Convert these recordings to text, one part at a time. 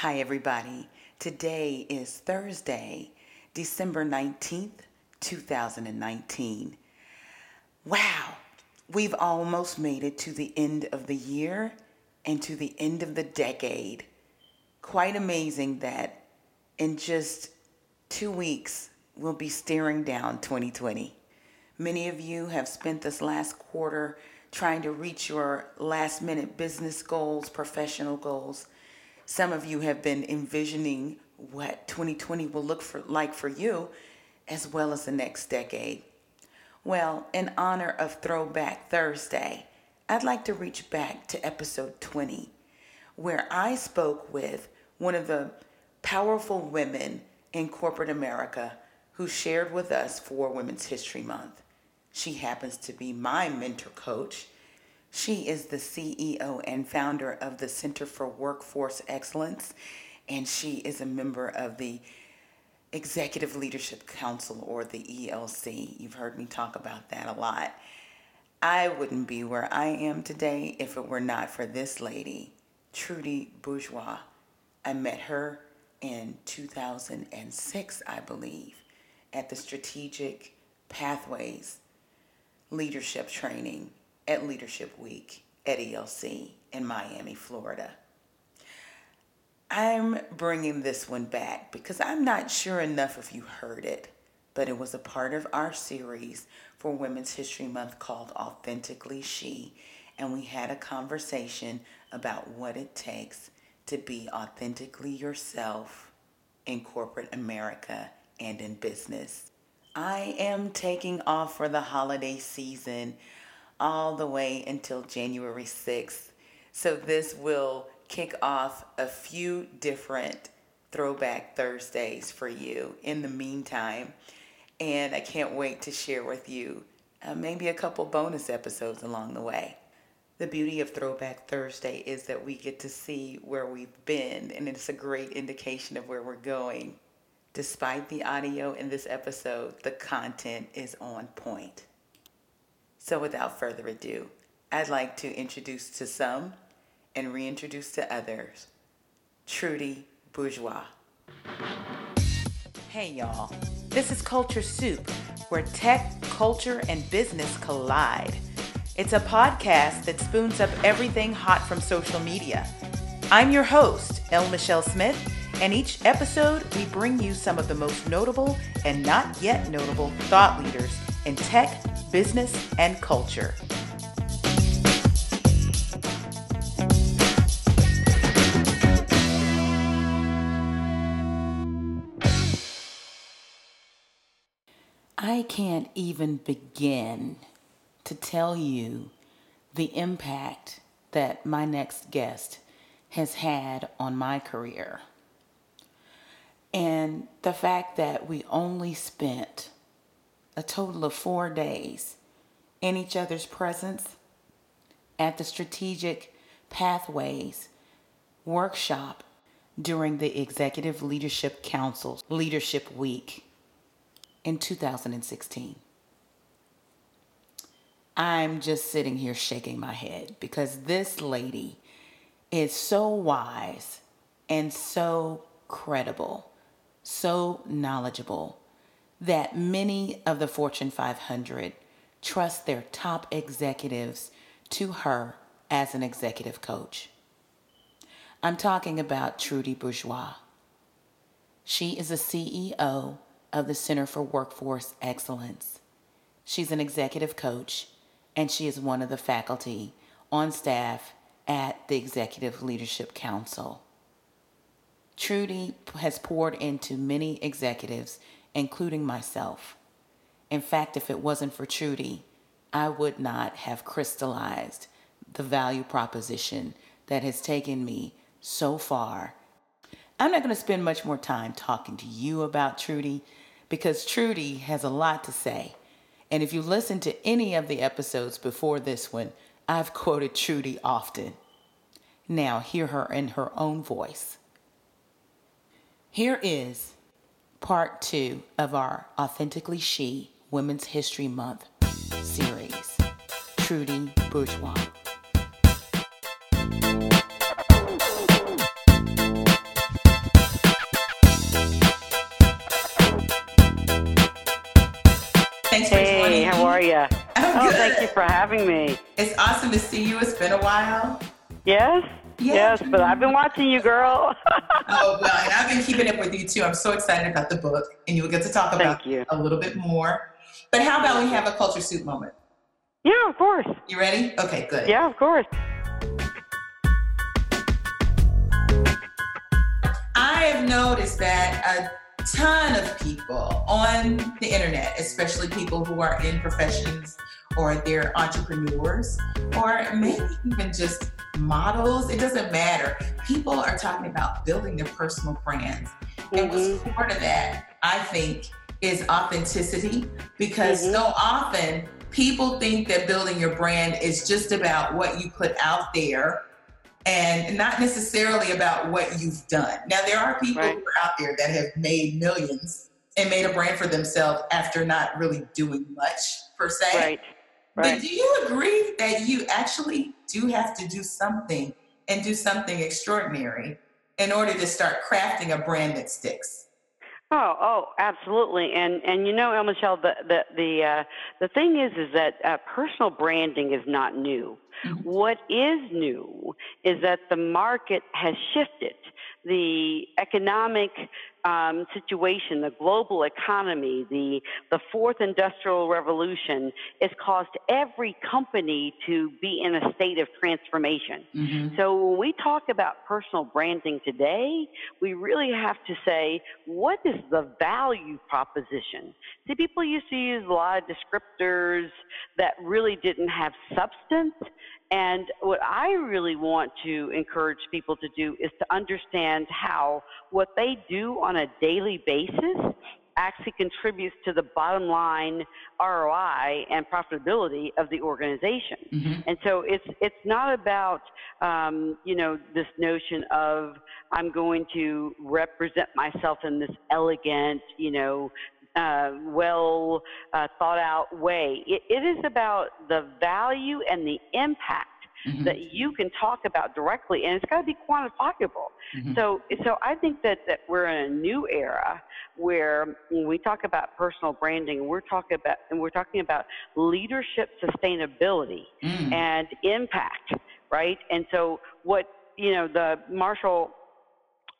Hi, everybody. Today is Thursday, December 19th, 2019. Wow, we've almost made it to the end of the year and to the end of the decade. Quite amazing that in just two weeks, we'll be staring down 2020. Many of you have spent this last quarter trying to reach your last minute business goals, professional goals some of you have been envisioning what 2020 will look for, like for you, as well as the next decade. Well, in honor of Throwback Thursday, I'd like to reach back to episode 20, where I spoke with one of the powerful women in corporate America who shared with us for Women's History Month. She happens to be my mentor coach she is the CEO and founder of the Center for Workforce Excellence, and she is a member of the Executive Leadership Council or the ELC. You've heard me talk about that a lot. I wouldn't be where I am today if it were not for this lady, Trudy Bourgeois. I met her in 2006, I believe, at the Strategic Pathways Leadership Training at Leadership Week at ELC in Miami, Florida. I'm bringing this one back because I'm not sure enough if you heard it, but it was a part of our series for Women's History Month called Authentically She, and we had a conversation about what it takes to be authentically yourself in corporate America and in business. I am taking off for the holiday season all the way until January 6th. So this will kick off a few different throwback Thursdays for you in the meantime. And I can't wait to share with you uh, maybe a couple bonus episodes along the way. The beauty of Throwback Thursday is that we get to see where we've been, and it's a great indication of where we're going. Despite the audio in this episode, the content is on point. So without further ado, I'd like to introduce to some and reintroduce to others Trudy Bourgeois. Hey y'all, this is Culture Soup, where tech, culture, and business collide. It's a podcast that spoons up everything hot from social media. I'm your host, El Michelle Smith, and each episode we bring you some of the most notable and not yet notable thought leaders in tech, business, and culture. I can't even begin to tell you the impact that my next guest has had on my career. And the fact that we only spent a total of four days in each other's presence at the Strategic Pathways workshop during the Executive Leadership Council's Leadership Week in 2016. I'm just sitting here shaking my head because this lady is so wise and so credible, so knowledgeable that many of the Fortune 500 trust their top executives to her as an executive coach. I'm talking about Trudy Bourgeois. She is the CEO of the Center for Workforce Excellence. She's an executive coach and she is one of the faculty on staff at the Executive Leadership Council. Trudy has poured into many executives including myself. In fact, if it wasn't for Trudy, I would not have crystallized the value proposition that has taken me so far. I'm not going to spend much more time talking to you about Trudy because Trudy has a lot to say. And if you listen to any of the episodes before this one, I've quoted Trudy often. Now, hear her in her own voice. Here is part two of our Authentically She Women's History Month series, Trudy Bourgeois. Hey, how are you? oh, good. thank you for having me. It's awesome to see you. It's been a while. Yes, yeah. Yes, but I've been watching you, girl. oh well, and I've been keeping up with you too. I'm so excited about the book, and you will get to talk about you. a little bit more. But how about we have a culture soup moment? yeah, of course. You ready? Okay, good. Yeah, of course. I have noticed that a ton of people on the internet, especially people who are in professions or they're entrepreneurs or maybe even just models, it doesn't matter. People are talking about building their personal brands. And what's part of that, I think, is authenticity because Mhm. so often people think that building your brand is just about what you put out there and not necessarily about what you've done. Now, there are people Right. who are out there that have made millions and made a brand for themselves after not really doing much per se. Right. But Right. do you agree that you actually do have to do something and do something extraordinary in order to start crafting a brand that sticks? Oh, oh, absolutely. And and you know, El Michelle, the the the uh, the thing is, is that uh, personal branding is not new. Mhm. What is new is that the market has shifted. The economic um, situation, the global economy, the the fourth industrial revolution, has caused every company to be in a state of transformation. Mhm. So when we talk about personal branding today, we really have to say, what is the value proposition? See, people used to use a lot of descriptors that really didn't have substance. And what I really want to encourage people to do is to understand how what they do on a daily basis actually contributes to the bottom line ROI and profitability of the organization. Mhm. And so it's it's not about um, you know this notion of I'm going to represent myself in this elegant, you know, uh, well uh, thought out way. It, it is about the value and the impact Mhm. that you can talk about directly, and it's got to be quantifiable. Mhm. So, so I think that, that we're in a new era where when we talk about personal branding, we're talking about and we're talking about leadership sustainability Mm. and impact, right? And so, what you know, the Marshall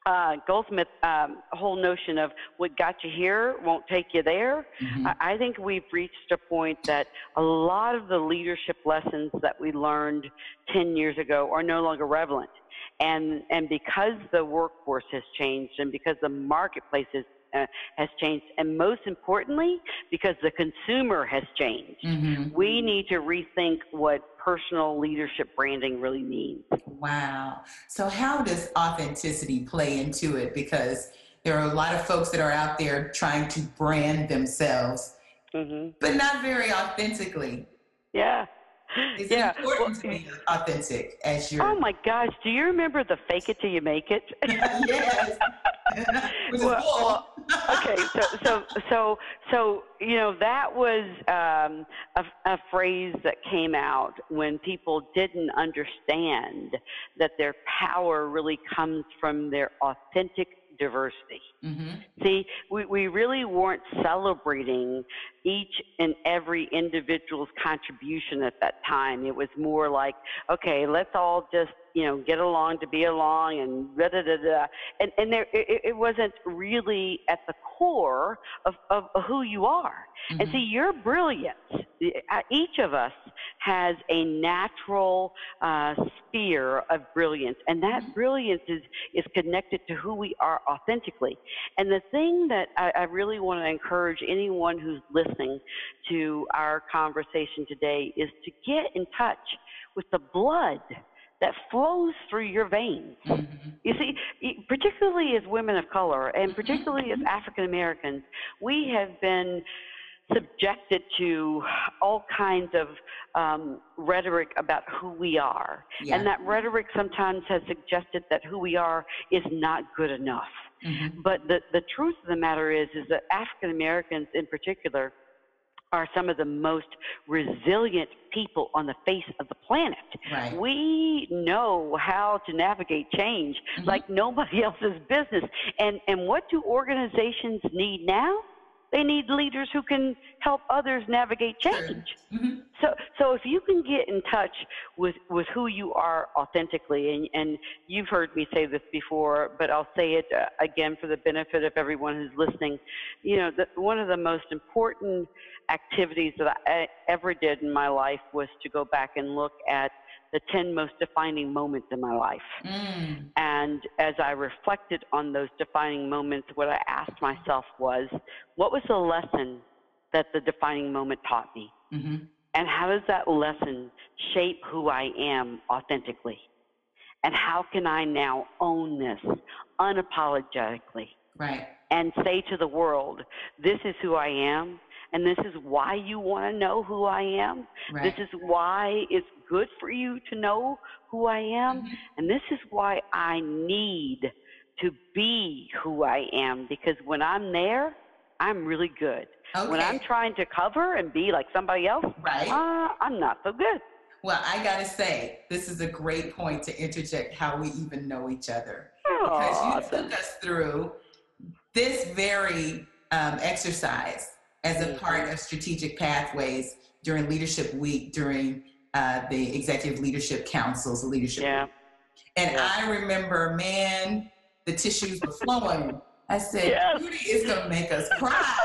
uh, Goldsmith um, whole notion of what got you here won't take you there. Mhm. I, I think we've reached a point that a lot of the leadership lessons that we learned 10 years ago are no longer relevant. And, and because the workforce has changed and because the marketplace is, uh, has changed, and most importantly, because the consumer has changed, Mhm. we need to rethink what personal leadership branding really means. Wow. So, how does authenticity play into it? Because there are a lot of folks that are out there trying to brand themselves, hmm but not very authentically. Yeah. It's yeah. important Well, to be authentic as you're. Oh my gosh, do you remember the fake it till you make it? yes. Well, well, okay, so so so so you know that was um, a, a phrase that came out when people didn't understand that their power really comes from their authentic diversity. hmm See, we, we really weren't celebrating each and every individual's contribution at that time. It was more like, okay, let's all just, you know, get along to be along and da da da da. And, and there, it, it wasn't really at the core of, of who you are. And Mhm. see, your brilliance, uh, each of us has a natural uh, sphere of brilliance, and that brilliance is, is connected to who we are authentically. And the thing that I, I really want to encourage anyone who's listening to our conversation today is to get in touch with the blood that flows through your veins. Mhm. You see, particularly as women of color, and particularly as African Americans, we have been subjected to all kinds of um, rhetoric about who we are. Yeah. And that rhetoric sometimes has suggested that who we are is not good enough. Mhm. But the, the truth of the matter is, is that African Americans in particular are some of the most resilient people on the face of the planet. Right. We know how to navigate change Mhm. like nobody else's business. And and what do organizations need now? They need leaders who can help others navigate change. Mm-hmm. So, so if you can get in touch with, with who you are authentically, and, and you've heard me say this before, but I'll say it uh, again for the benefit of everyone who's listening. You know, the, one of the most important activities that I ever did in my life was to go back and look at the 10 most defining moments in my life. Mm. And as I reflected on those defining moments, what I asked myself was, what was the lesson that the defining moment taught me? Mm-hmm. And how does that lesson shape who I am authentically? And how can I now own this unapologetically? Right. And say to the world, this is who I am and this is why you want to know who I am. Right. This is why it's good for you to know who I am. Mm-hmm. And this is why I need to be who I am because when I'm there, I'm really good. Okay. When I'm trying to cover and be like somebody else, right. Uh, I'm not so good. Well, I got to say, this is a great point to interject how we even know each other. Because you awesome. took us through this very um, exercise as a part of strategic pathways during leadership week during uh, the executive leadership council's leadership yeah. week. and yeah. i remember man the tissues were flowing i said yes. beauty is going to make us cry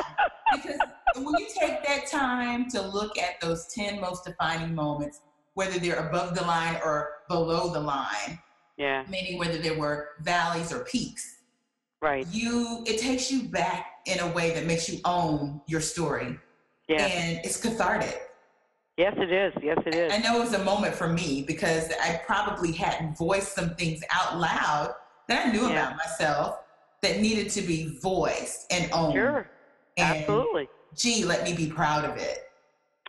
because when you take that time to look at those 10 most defining moments whether they're above the line or below the line yeah meaning whether there were valleys or peaks Right. You it takes you back in a way that makes you own your story. Yeah. And it's cathartic. Yes, it is. Yes, it is. I know it was a moment for me because I probably hadn't voiced some things out loud that I knew yeah. about myself that needed to be voiced and owned. Sure. And, Absolutely. Gee, let me be proud of it.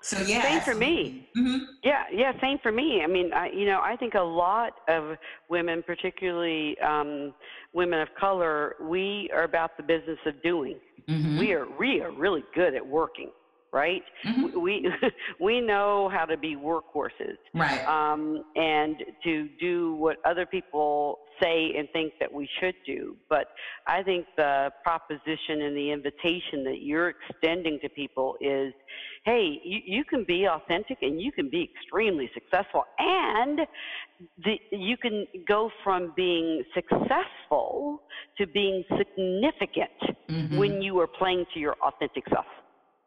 So yeah, same for me. Mm-hmm. Yeah, yeah, same for me. I mean, I, you know, I think a lot of women, particularly um, women of color, we are about the business of doing. Mm-hmm. We are we are really good at working right? Mm-hmm. We we know how to be workhorses, right? Um, and to do what other people say and think that we should do. But I think the proposition and the invitation that you're extending to people is, hey, you, you can be authentic and you can be extremely successful, and the, you can go from being successful to being significant mm-hmm. when you are playing to your authentic self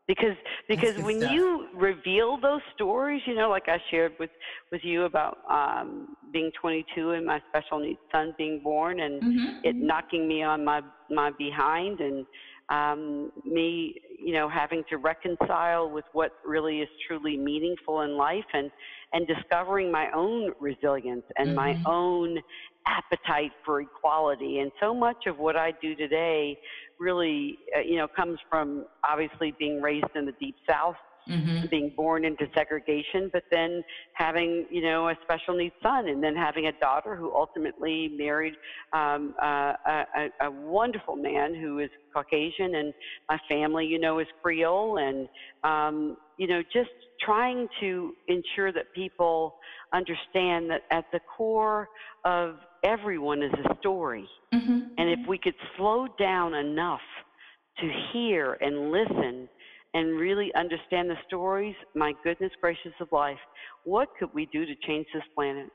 because because when stuff. you reveal those stories you know like i shared with with you about um being 22 and my special needs son being born and mm-hmm. it mm-hmm. knocking me on my my behind and um me you know having to reconcile with what really is truly meaningful in life and and discovering my own resilience and mm-hmm. my own appetite for equality and so much of what i do today really, uh, you know, comes from obviously being raised in the deep south, mm-hmm. being born into segregation, but then having, you know, a special needs son, and then having a daughter who ultimately married um, uh, a, a wonderful man who is Caucasian, and my family, you know, is Creole, and um, you know, just trying to ensure that people understand that at the core of everyone is a story. Mm-hmm. And if we could slow down enough to hear and listen and really understand the stories, my goodness gracious of life, what could we do to change this planet?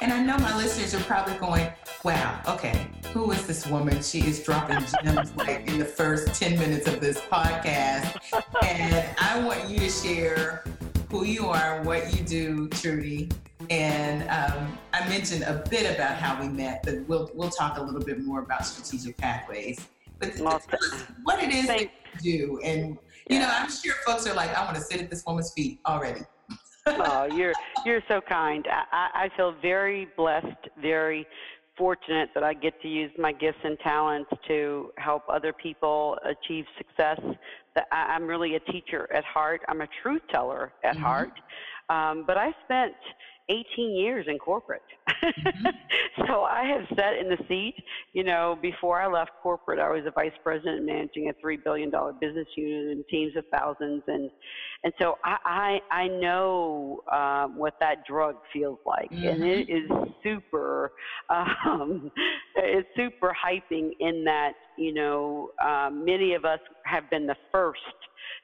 And I know my listeners are probably going, wow, okay, who is this woman? She is dropping gems like in the first 10 minutes of this podcast. And I want you to share who you are, what you do, Trudy. And um, I mentioned a bit about how we met, but we'll we'll talk a little bit more about strategic pathways. But well, what it is that you do, and you know, I'm sure folks are like, I want to sit at this woman's feet already. oh, you're you're so kind. I, I feel very blessed, very fortunate that I get to use my gifts and talents to help other people achieve success. I'm really a teacher at heart. I'm a truth teller at mm-hmm. heart. Um, but I spent 18 years in corporate. Mm-hmm. so I have sat in the seat. You know, before I left corporate, I was a vice president managing a $3 billion business unit and teams of thousands. And, and so I, I, I know um, what that drug feels like. Mm-hmm. And it is super, um, it's super hyping in that, you know, um, many of us have been the first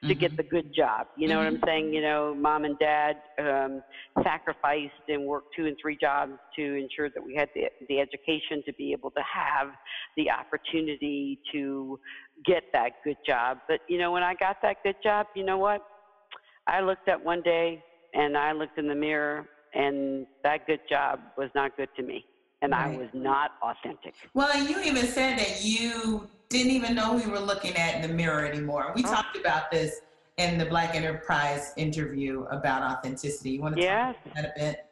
to mm-hmm. get the good job. You know mm-hmm. what I'm mm-hmm. saying? You know, mom and dad um, sacrificed and worked two and three jobs to ensure that we had the, the education to be able to have the opportunity to get that good job. But, you know, when I got that good job, you know what? I looked up one day and I looked in the mirror and that good job was not good to me and right. I was not authentic. Well, you even said that you didn't even know we were looking at in the mirror anymore. We oh. talked about this in the Black Enterprise interview about authenticity. You want to yes. talk about that a bit?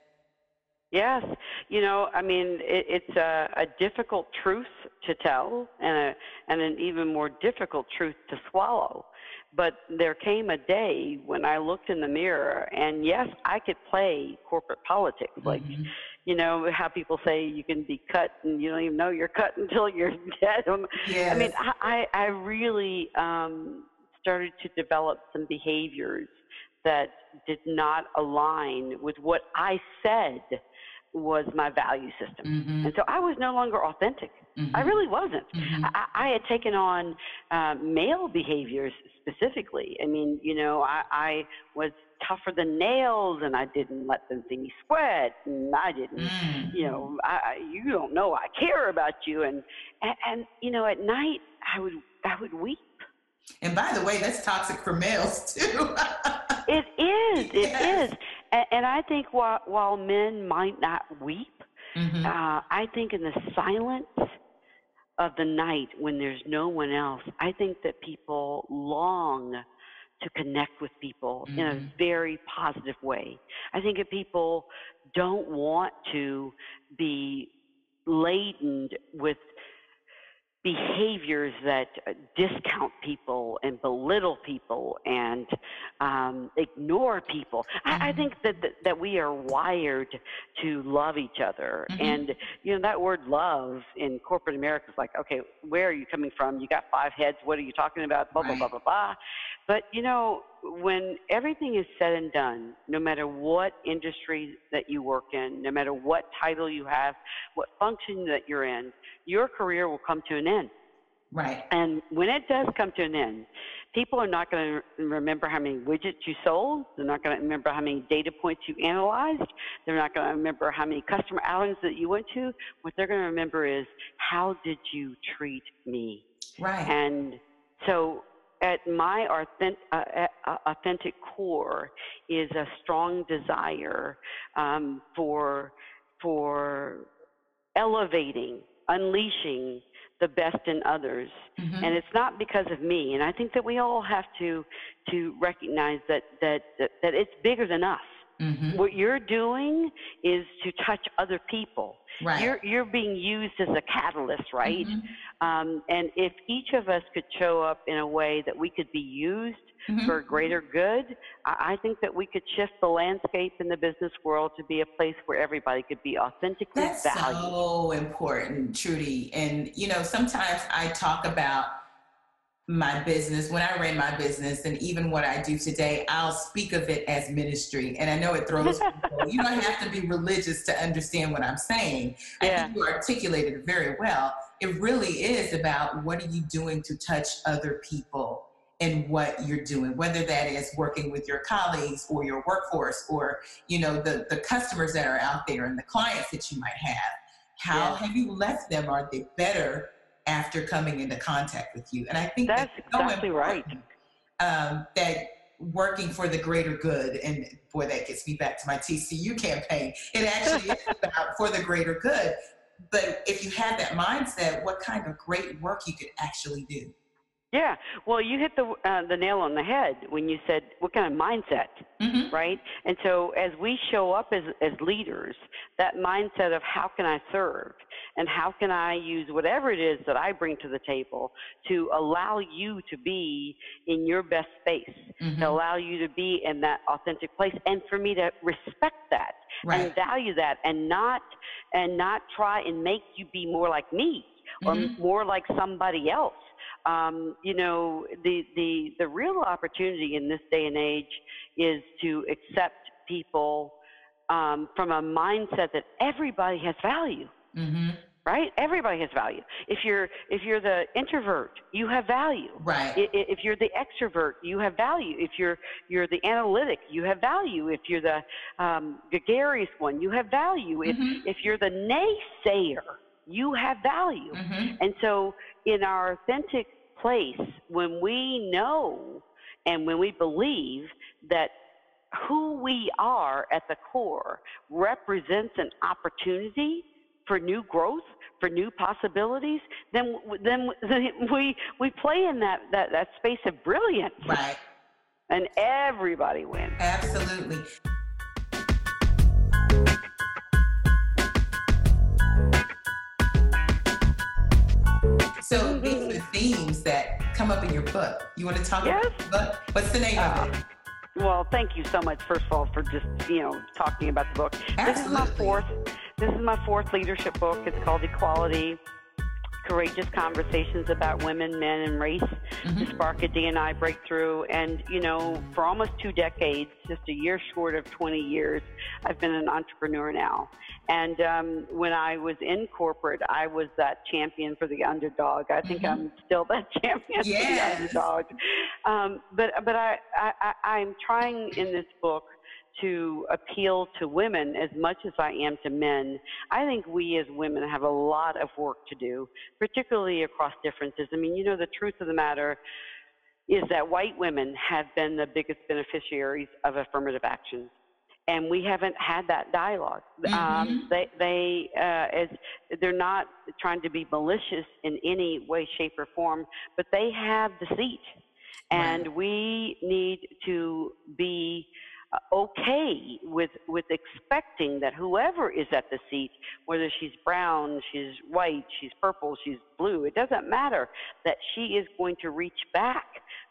Yes, you know, I mean, it, it's a, a difficult truth to tell, and a and an even more difficult truth to swallow. But there came a day when I looked in the mirror, and yes, I could play corporate politics, like mm-hmm you know how people say you can be cut and you don't even know you're cut until you're dead. Yes. I mean, I I really um, started to develop some behaviors that did not align with what I said was my value system. Mm-hmm. And so I was no longer authentic. Mm-hmm. I really wasn't. Mm-hmm. I, I, had taken on uh, male behaviors specifically. I mean, you know, I, I was tougher than nails and I didn't let them see me sweat and I didn't, mm. you know, I, you don't know I care about you. And, and, and, you know, at night I would, I would weep. And by the way, that's toxic for males too. it is. It yes. is. And, and I think while, while men might not weep, mm-hmm. uh, I think in the silence of the night when there's no one else, I think that people long to connect with people mm-hmm. in a mm-hmm. very positive way. I think if people don't want to be laden with behaviors that uh, discount people and belittle people and um, ignore people. Mm-hmm. I, I, think that, that, that we are wired to love each other, mm-hmm. and you know that word love in corporate America is like, okay, where are you coming from? You got five heads. What are you talking about? Blah blah right. blah blah blah. But you know, when everything is said and done, no matter what industry that you work in, no matter what title you have, what function that you're in, your career will come to an end. Right. And when it does come to an end, people are not going to remember how many widgets you sold. They're not going to remember how many data points you analyzed. They're not going to remember how many customer outings that you went to. What they're going to remember is how did you treat me? Right. And so at my authentic, uh, uh, authentic core is a strong desire um, for for elevating unleashing the best in others mm-hmm. and it's not because of me and i think that we all have to to recognize that that that, that it's bigger than us mm-hmm. what you're doing is to touch other people right. you're you're being used as a catalyst right mm-hmm. um, and if each of us could show up in a way that we could be used mm-hmm. for greater good, I think that we could shift the landscape in the business world to be a place where everybody could be authentically That's valued. so important, Trudy. And you know, sometimes I talk about my business when I ran my business, and even what I do today, I'll speak of it as ministry. And I know it throws people. You don't have to be religious to understand what I'm saying. Yeah. I think you articulated it very well. It really is about what are you doing to touch other people and what you're doing, whether that is working with your colleagues or your workforce or, you know, the, the customers that are out there and the clients that you might have. How yeah. have you left them? Are they better after coming into contact with you? And I think that's, that's exactly right. Um, that working for the greater good, and boy, that gets me back to my TCU campaign. It actually is about for the greater good. But if you have that mindset, what kind of great work you could actually do? Yeah, well, you hit the uh, the nail on the head when you said what kind of mindset, mm-hmm. right? And so as we show up as as leaders, that mindset of how can I serve, and how can I use whatever it is that I bring to the table to allow you to be in your best space, mm-hmm. to allow you to be in that authentic place, and for me to respect that right. and value that, and not and not try and make you be more like me or mm-hmm. more like somebody else. Um, you know, the, the, the real opportunity in this day and age is to accept people um, from a mindset that everybody has value. Mm-hmm. Right? Everybody has value. If you're if you're the introvert, you have value. Right. If you're the extrovert, you have value. If you're you're the analytic, you have value. If you're the um, gregarious one, you have value. Mm-hmm. If if you're the naysayer, you have value. Mm-hmm. And so, in our authentic place, when we know and when we believe that who we are at the core represents an opportunity for new growth, for new possibilities, then then, we we play in that, that that space of brilliance. Right. And everybody wins. Absolutely. So these are the themes that come up in your book. You want to talk yes. about the book? What's the name uh, of it? Well, thank you so much, first of all, for just you know talking about the book. Absolutely. This is my fourth. This is my fourth leadership book. It's called Equality courageous conversations about women, men, and race mm-hmm. to spark a D&I breakthrough. And, you know, for almost two decades, just a year short of 20 years, I've been an entrepreneur now. And um, when I was in corporate, I was that champion for the underdog. I think mm-hmm. I'm still that champion yes. for the underdog. Um, but but I, I, I'm trying in this book – to appeal to women as much as I am to men. I think we as women have a lot of work to do, particularly across differences. I mean, you know, the truth of the matter is that white women have been the biggest beneficiaries of affirmative action. And we haven't had that dialogue. Mm-hmm. Um, they, they, uh, as they're not trying to be malicious in any way, shape, or form, but they have the seat, and right. we need to be okay with with expecting that whoever is at the seat, whether she's brown, she's white, she's purple, she's blue, it doesn't matter, that she is going to reach back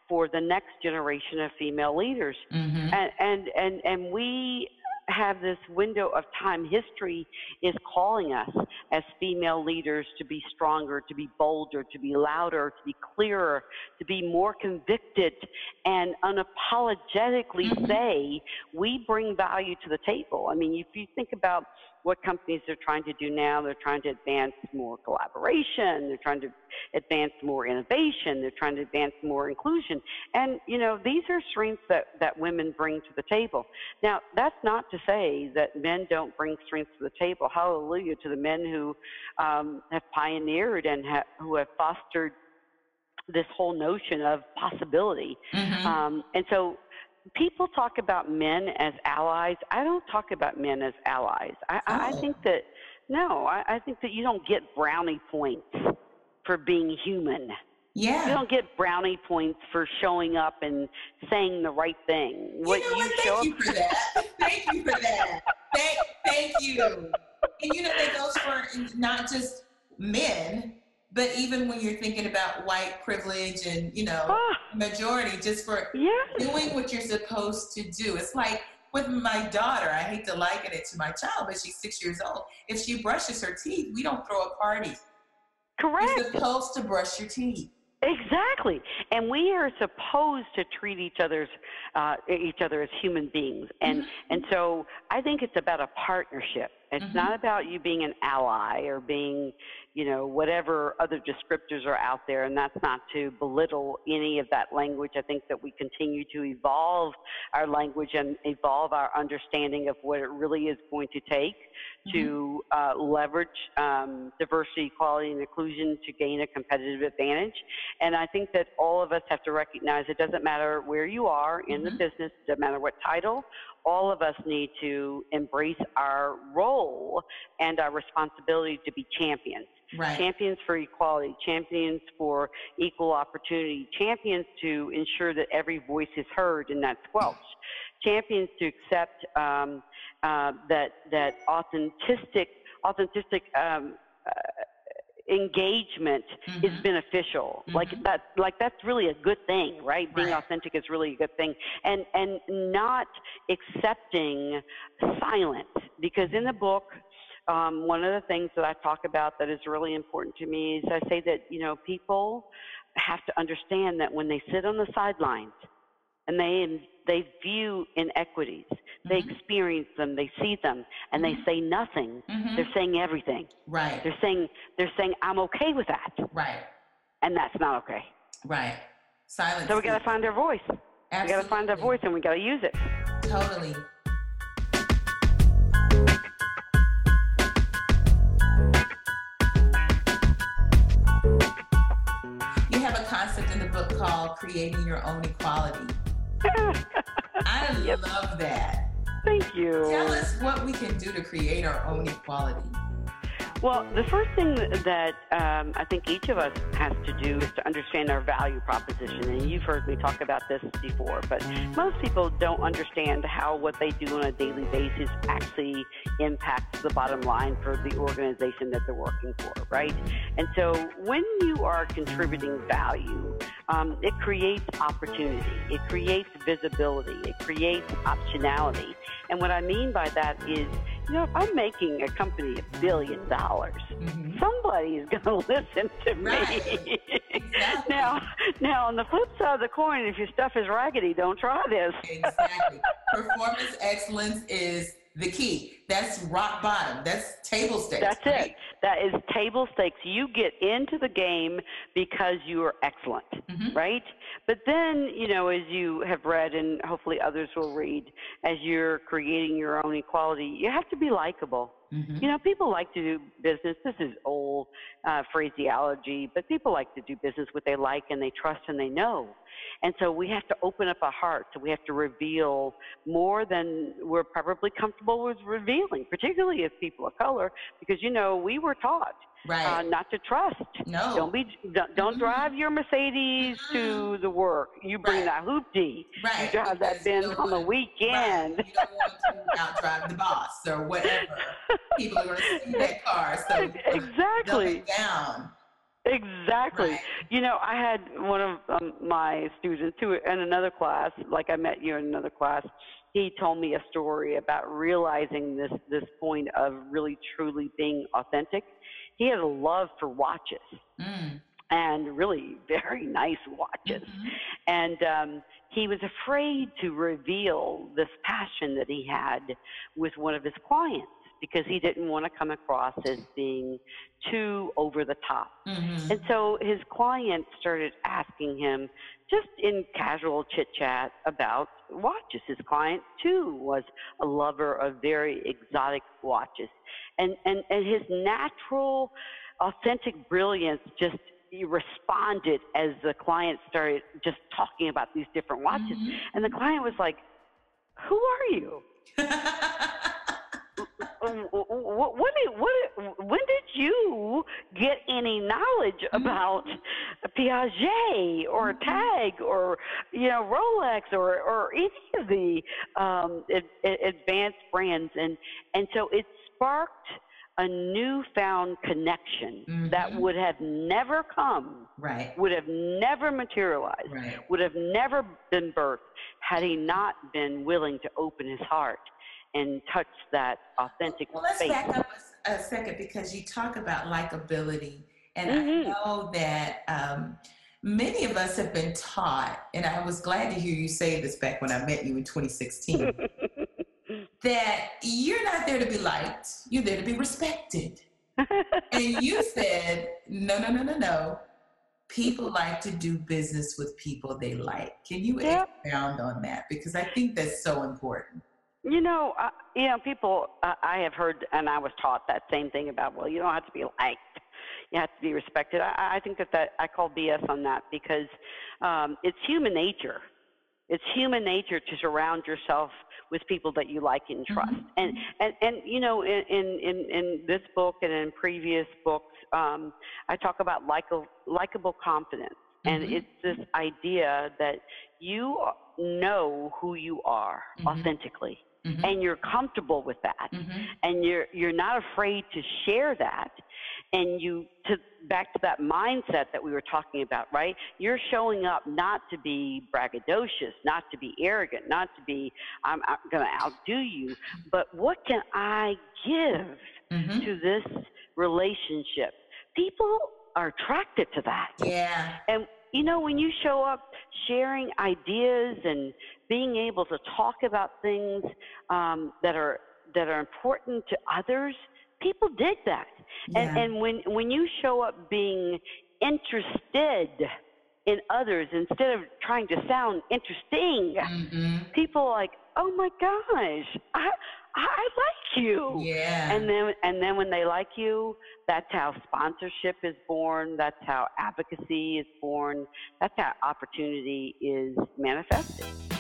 for the next generation of female leaders. Mm-hmm. And, and and and we have this window of time. History is calling us as female leaders to be stronger, to be bolder, to be louder, to be clearer, to be more convicted, and unapologetically mm-hmm. say we bring value to the table. I mean, if you think about what companies are trying to do now. They're trying to advance more collaboration. They're trying to advance more innovation. They're trying to advance more inclusion. And, you know, these are strengths that, that women bring to the table. Now, that's not to say that men don't bring strengths to the table. Hallelujah to the men who um, have pioneered and ha- who have fostered this whole notion of possibility. Mm-hmm. Um, and so people talk about men as allies. I don't talk about men as allies. I, oh. I think that no, I, I think that you don't get brownie points for being human. Yeah. You don't get brownie points for showing up and saying the right thing. What you know what? You thank you for that. thank you for that. Thank, thank you. And you know that goes for not just men, but even when you're thinking about white privilege and you know ah, majority just for yes. doing what you're supposed to do it's like with my daughter i hate to liken it to my child but she's six years old if she brushes her teeth we don't throw a party correct you're supposed to brush your teeth Exactly, and we are supposed to treat each other's uh, each other as human beings, and mm-hmm. and so I think it's about a partnership. It's mm-hmm. not about you being an ally or being, you know, whatever other descriptors are out there. And that's not to belittle any of that language. I think that we continue to evolve our language and evolve our understanding of what it really is going to take mm-hmm. to uh, leverage um, diversity, equality, and inclusion to gain a competitive advantage. And I think that all of us have to recognize it doesn't matter where you are in mm-hmm. the business, it doesn't matter what title all of us need to embrace our role and our responsibility to be champions. Right. Champions for equality, champions for equal opportunity, champions to ensure that every voice is heard and not squelched, champions to accept um, uh, that that authentic, authentic um, engagement mm-hmm. is beneficial mm-hmm. like that like that's really a good thing right being right. authentic is really a good thing and and not accepting silence because in the book um, one of the things that I talk about that is really important to me is I say that you know people have to understand that when they sit on the sidelines and they they view inequities, mm-hmm. they experience them, they see them, and mm-hmm. they say nothing. Mm-hmm. They're saying everything. Right. They're saying they're saying I'm okay with that. Right. And that's not okay. Right. Silence. So we got to find our voice. Absolutely. We got to find our voice, and we got to use it. Totally. Book called creating your own equality. I yep. love that. Thank you. Tell us what we can do to create our own equality. Well, the first thing that um, I think each of us has to do is to understand our value proposition. And you've heard me talk about this before, but most people don't understand how what they do on a daily basis actually impacts the bottom line for the organization that they're working for, right? And so when you are contributing value, um, it creates opportunity, it creates visibility, it creates optionality. And what I mean by that is, you know, if I'm making a company a billion dollars, mm-hmm. somebody is going to listen to me. Right. Exactly. now, now on the flip side of the coin, if your stuff is raggedy, don't try this. exactly. Performance excellence is the key. That's rock bottom. That's table stakes. That's right? it. That is table stakes. You get into the game because you are excellent, mm-hmm. right? But then, you know, as you have read and hopefully others will read, as you're creating your own equality, you have to be likable. Mm-hmm. You know, people like to do business. This is old uh, phraseology, but people like to do business with they like and they trust and they know. And so we have to open up our hearts. So we have to reveal more than we're probably comfortable with revealing, particularly as people of color, because you know we were taught right. uh, not to trust. No, don't be don't, don't mm-hmm. drive your Mercedes mm-hmm. to the work. You bring right. that hoopty. Right. You drive because that Benz on the weekend. Right. You don't want to outdrive the boss or whatever. People are going to see that car. So exactly down. Exactly. Right. You know, I had one of um, my students who in another class, like I met you in another class, he told me a story about realizing this this point of really truly being authentic. He had a love for watches. Mm. And really very nice watches. Mm-hmm. And um, he was afraid to reveal this passion that he had with one of his clients because he didn't want to come across as being too over the top. Mm-hmm. And so his client started asking him, just in casual chit chat, about watches. His client, too, was a lover of very exotic watches. And, and, and his natural, authentic brilliance just he responded as the client started just talking about these different watches. Mm-hmm. And the client was like, Who are you? what, what, when did you get any knowledge mm-hmm. about Piaget or mm-hmm. Tag or you know Rolex or or any of the um, advanced brands and and so it sparked a newfound connection mm-hmm. that would have never come, right. would have never materialized, right. would have never been birthed had he not been willing to open his heart and touch that authentic well, let's space. back up a, a, second because you talk about likability, and mm-hmm. I know that um, many of us have been taught, and I was glad to hear you say this back when I met you in 2016, that you're not there to be liked, you're there to be respected. and you said, no, no, no, no, no. People like to do business with people they like. Can you yep. expound on that? Because I think that's so important. You know, uh, you know, people. Uh, I have heard, and I was taught that same thing about. Well, you don't have to be liked; you have to be respected. I, I think that that I call BS on that because um, it's human nature. It's human nature to surround yourself with people that you like and trust. Mm-hmm. And, and and you know, in in in this book and in previous books, um, I talk about likable likable confidence, mm-hmm. and it's this idea that you know who you are mm-hmm. authentically mm-hmm. and you're comfortable with that mm-hmm. and you're you're not afraid to share that and you to back to that mindset that we were talking about, right? You're showing up not to be braggadocious, not to be arrogant, not to be I'm, I'm going to outdo you, but what can I give mm-hmm. to this relationship? People are attracted to that. Yeah. And you know, when you show up sharing ideas and being able to talk about things um, that are that are important to others, people dig that. Yeah. And and when when you show up being interested in others instead of trying to sound interesting, mm-hmm. people are like, oh my gosh, I I like you. Yeah. And then and then when they like you, that's how sponsorship is born. That's how advocacy is born. That's how opportunity is manifested.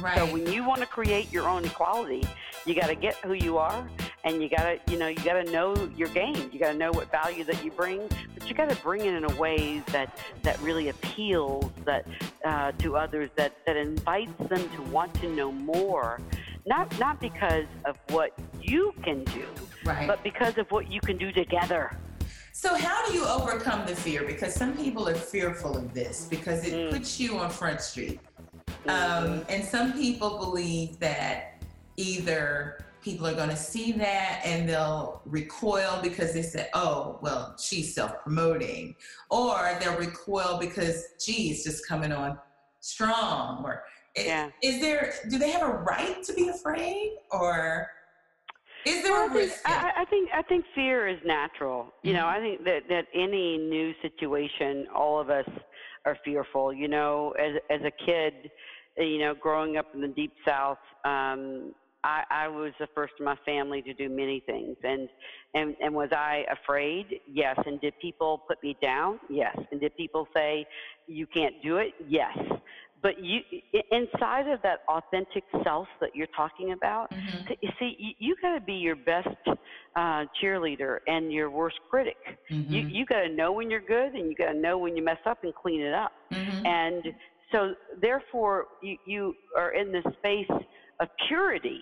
Right. So when you want to create your own equality, you got to get who you are and you gotta you know you gotta know your game you gotta know what value that you bring but you gotta bring it in a way that that really appeals that uh, to others that that invites them to want to know more not not because of what you can do right. but because of what you can do together so how do you overcome the fear because some people are fearful of this because it mm. puts you on front street. Um, and some people believe that either people are going to see that and they'll recoil because they say, oh, well, she's self promoting. Or they'll recoil because, geez, just coming on strong. Or yeah. is, is, there, do they have a right to be afraid? Or is there well, a risk? I think, I, I think, I think fear is natural. Mm-hmm. You know, mm-hmm. I think that, that any new situation, all of us are fearful. You know, as, as a kid, you know, growing up in the deep south, um, I, I was the first in my family to do many things, and and and was I afraid? Yes. And did people put me down? Yes. And did people say you can't do it? Yes. But you inside of that authentic self that you're talking about, mm-hmm. you see, you, you got to be your best uh, cheerleader and your worst critic. Mm-hmm. You you got to know when you're good, and you got to know when you mess up and clean it up. Mm-hmm. And so, therefore, you you are in this space of purity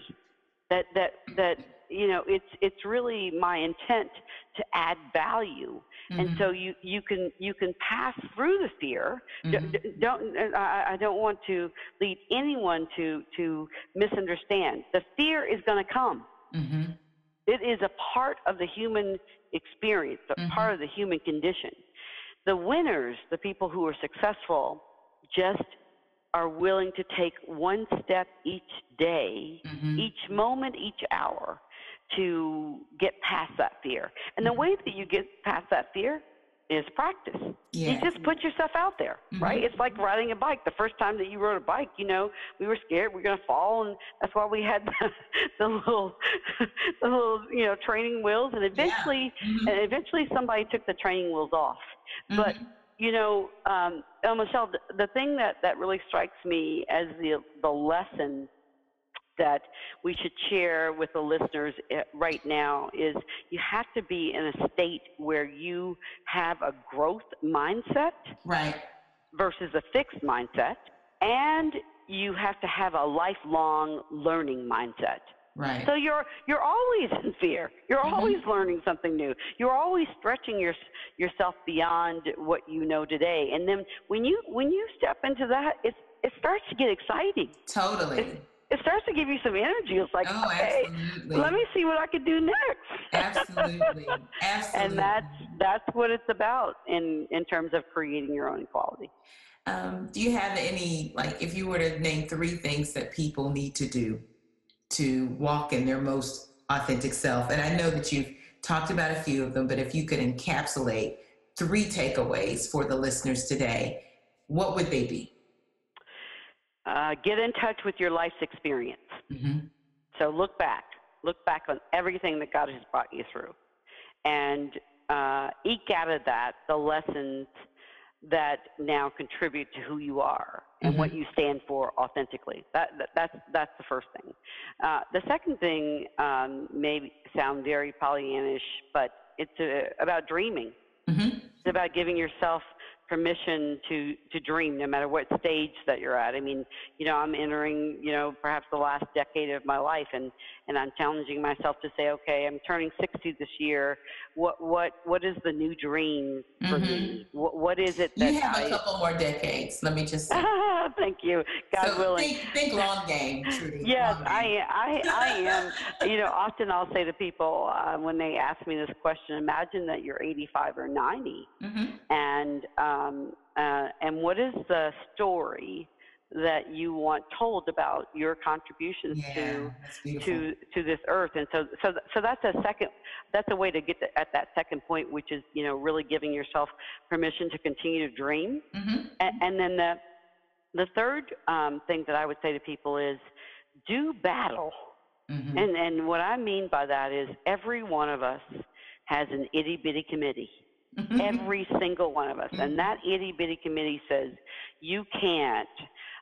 that that that you know it's it's really my intent to add value mm-hmm. and so you you can you can pass through the fear mm-hmm. don't I, I don't want to lead anyone to to misunderstand the fear is going to come mm-hmm. it is a part of the human experience a mm-hmm. part of the human condition the winners the people who are successful just are willing to take one step each day, mm-hmm. each moment, each hour to get past that fear. And the mm-hmm. way that you get past that fear is practice. Yes. You just put yourself out there, mm-hmm. right? It's like riding a bike. The first time that you rode a bike, you know, we were scared we are going to fall, and that's why we had the, the little, the little, you know, training wheels. And eventually, yeah. mm-hmm. and eventually, somebody took the training wheels off. But mm-hmm you know, um, El Michelle, the, the thing that, that really strikes me as the, the lesson that we should share with the listeners eh, right now is you have to be in a state where you have a growth mindset right versus a fixed mindset and you have to have a lifelong learning mindset Right. So you're you're always in fear. You're mm-hmm. always learning something new. You're always stretching your, yourself beyond what you know today. And then when you when you step into that, it it starts to get exciting. Totally. It, it starts to give you some energy. It's like, oh, okay, absolutely. let me see what I can do next. Absolutely. Absolutely. and that's that's what it's about in in terms of creating your own equality. Um, do you have any like if you were to name three things that people need to do to walk in their most authentic self. And I know that you've talked about a few of them, but if you could encapsulate three takeaways for the listeners today, what would they be? Uh, get in touch with your life's experience. Mm-hmm. So look back, look back on everything that God has brought you through, and uh, eke out of that the lessons that now contribute to who you are and mm-hmm. what you stand for authentically. That, that, that's that's the first thing. Uh, the second thing um, may sound very Pollyannish, but it's uh, about dreaming. Mm-hmm. It's about giving yourself permission to to dream no matter what stage that you're at i mean you know i'm entering you know perhaps the last decade of my life and and i'm challenging myself to say okay i'm turning 60 this year what what what is the new dream for mm-hmm. me what, what is it that you have I, a couple more decades let me just say. thank you god so willing think, think long game Trudy. yes long game. i i i am you know often i'll say to people uh, when they ask me this question imagine that you're 85 or 90 mm-hmm. and um, um, uh, and what is the story that you want told about your contributions yeah, to to to this earth? And so so so that's a second that's a way to get to, at that second point which is you know really giving yourself permission to continue to dream. Mm-hmm. and, and, then the the third um, thing that I would say to people is do battle. Mm-hmm. and and what I mean by that is every one of us has an itty bitty committee Every single one of us. And mm-hmm. that itty bitty committee says, you can't.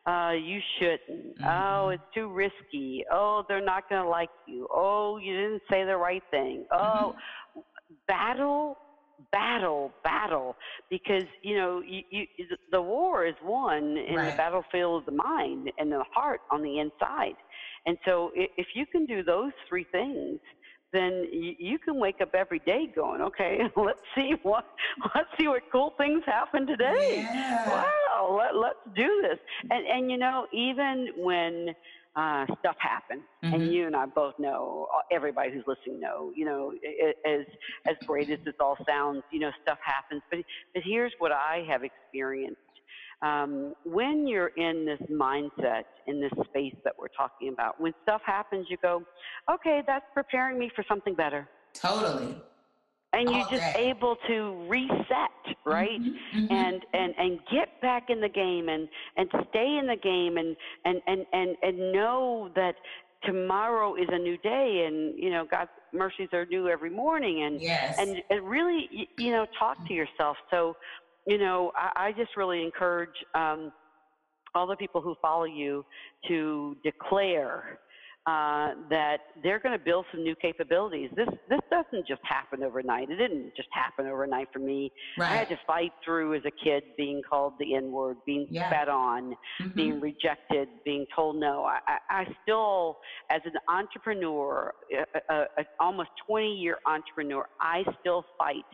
Uh, you shouldn't. Oh, mm-hmm. It's too risky. Oh, they're not going to like you. Oh, you didn't say the right thing. Oh, mm-hmm. battle, battle, battle. Because, you know, you, you, the war is won in right. the battlefield of the mind and the heart on the inside. And so if you can do those three things, then you can wake up every day going, okay, let's see what let's see what cool things happen today. Yeah. Wow, let, let's do this. And and you know, even when uh, stuff happens, mm-hmm. and you and I both know, uh, everybody who's listening know, you know, as as great as this all sounds, you know, stuff happens. But but here's what I have experienced um, when you're in this mindset, in this space that we're talking about, when stuff happens, you go, okay, that's preparing me for something better. Totally. And you're just able to reset, right? Mm-hmm, mm-hmm. And and and get back in the game and and stay in the game and and and and and know that tomorrow is a new day and you know god's mercies are new every morning and yes. and, and really you know talk to yourself so you know, I, I just really encourage um, all the people who follow you to declare uh, that they're going to build some new capabilities. This this doesn't just happen overnight. It didn't just happen overnight for me. Right. I had to fight through as a kid being called the N word, being yeah. spat on, mm-hmm. being rejected, being told no. I, I, I still, as an entrepreneur, a, a, a almost 20 year entrepreneur, I still fight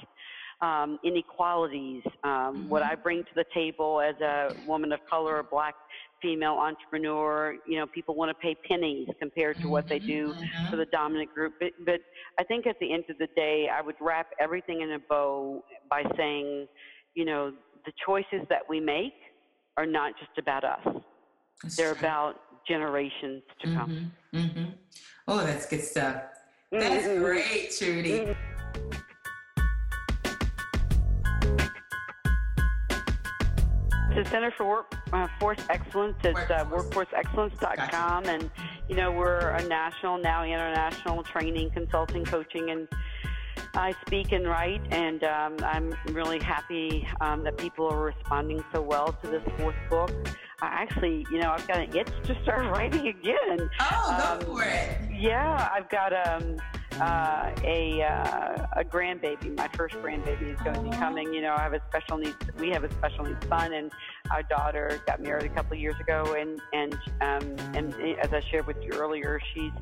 um, inequalities, um, mm-hmm. what I bring to the table as a woman of color, a black female entrepreneur. You know, people want to pay pennies compared to what they do mm-hmm. for the dominant group. But, but I think at the end of the day, I would wrap everything in a bow by saying, you know, the choices that we make are not just about us. That's They're true. about generations to mm-hmm. come. Mm-hmm. Oh, that's good stuff. That's mm-hmm. great, Trudy. The Center for Workforce uh, Excellence. It's uh, workforceexcellence.com. And, you know, we're a national, now international training, consulting, coaching, and I speak and write. And um, I'm really happy um, that people are responding so well to this fourth book. I actually, you know, I've got an itch to start writing again. Oh, go um, for it. Yeah, I've got um, uh, a uh, a grandbaby. My first grandbaby is going to be coming. You know, I have a special needs. We have a special needs son, and our daughter got married a couple of years ago. And and um, and as I shared with you earlier, she's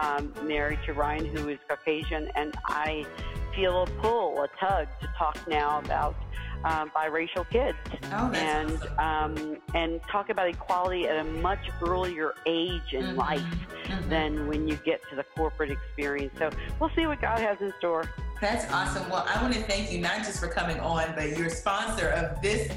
um, married to Ryan, who is Caucasian, and I feel a pull, a tug to talk now about um, biracial kids oh, and awesome. um, and talk about equality at a much earlier age in mm-hmm. life mm-hmm. than when you get to the corporate experience. So we'll see what God has in store. That's awesome. Well, I want to thank you not just for coming on, but your sponsor of this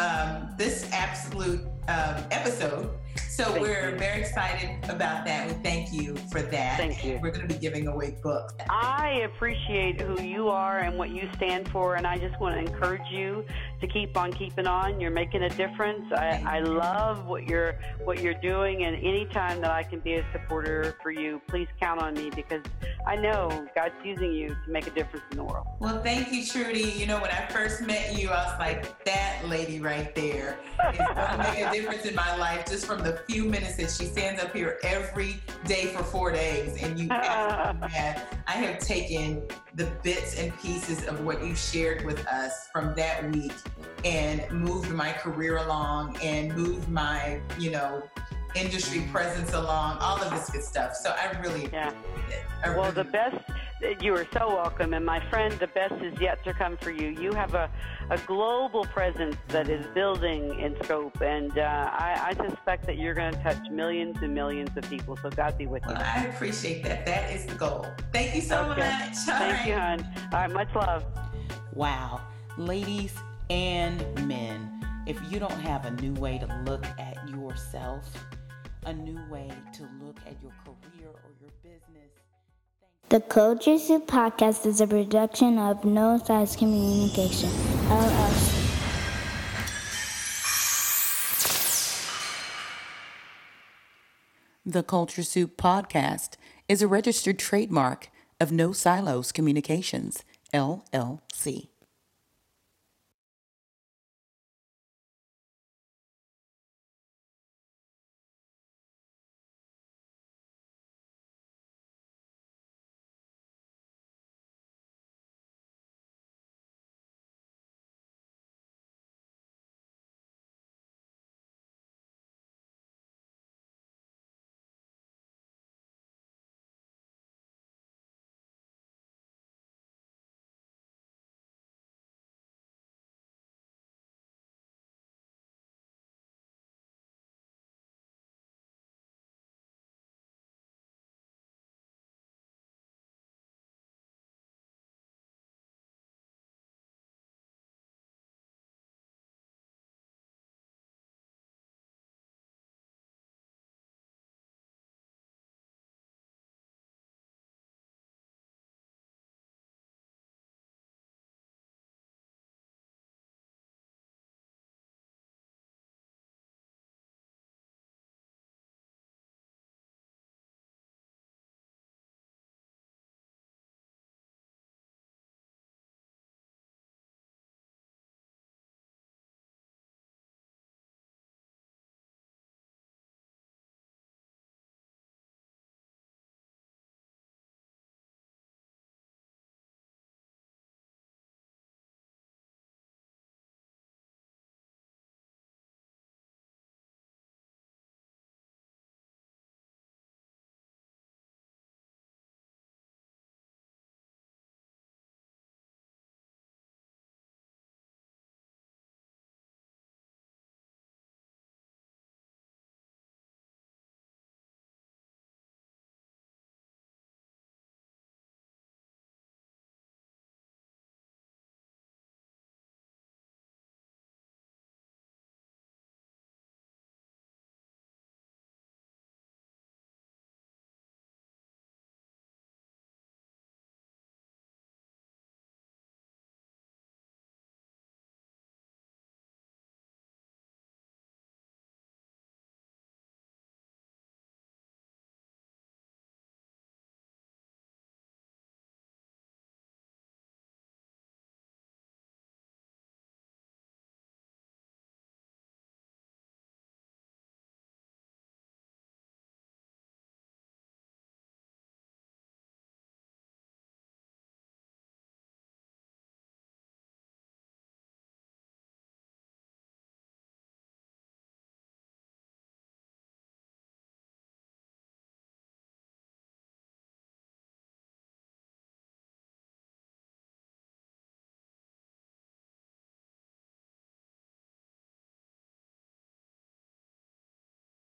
um, this absolute um, episode. So thank we're you. very excited about that. We thank you for that. Thank you. We're going to be giving away books. I appreciate who you are and what you stand for, and I just want to encourage you to keep on keeping on. You're making a difference. I, I love what you're what you're doing, and anytime that I can be a supporter for you, please count on me because I know God's using you to make a difference in the world. Well, thank you, Trudy. You know, when I first met you, I was like, that lady right there is going to make a difference in my life just from the few minutes that she stands up here every day for four days. And you, have, I have taken the bits and pieces of what you shared with us from that week and moved my career along and moved my, you know, industry presence along, all of this good stuff. So I really Yeah. appreciate it. I Well, really- the best, you are so welcome. And my friend, the best is yet to come for you. You have a, a global presence that is building in scope. And uh, I, I suspect that you're going to touch millions and millions of people. So God be with you. Well, I appreciate that. That is the goal. Thank you so Okay. much. All Thank you, hon. All right, much love. Wow, ladies and men, if you don't have a new way to look at yourself, a new way to look at your career or your business, The Culture Soup Podcast is a production of No Silos Communication, LLC. The Culture Soup Podcast is a registered trademark of No Silos Communications, LLC.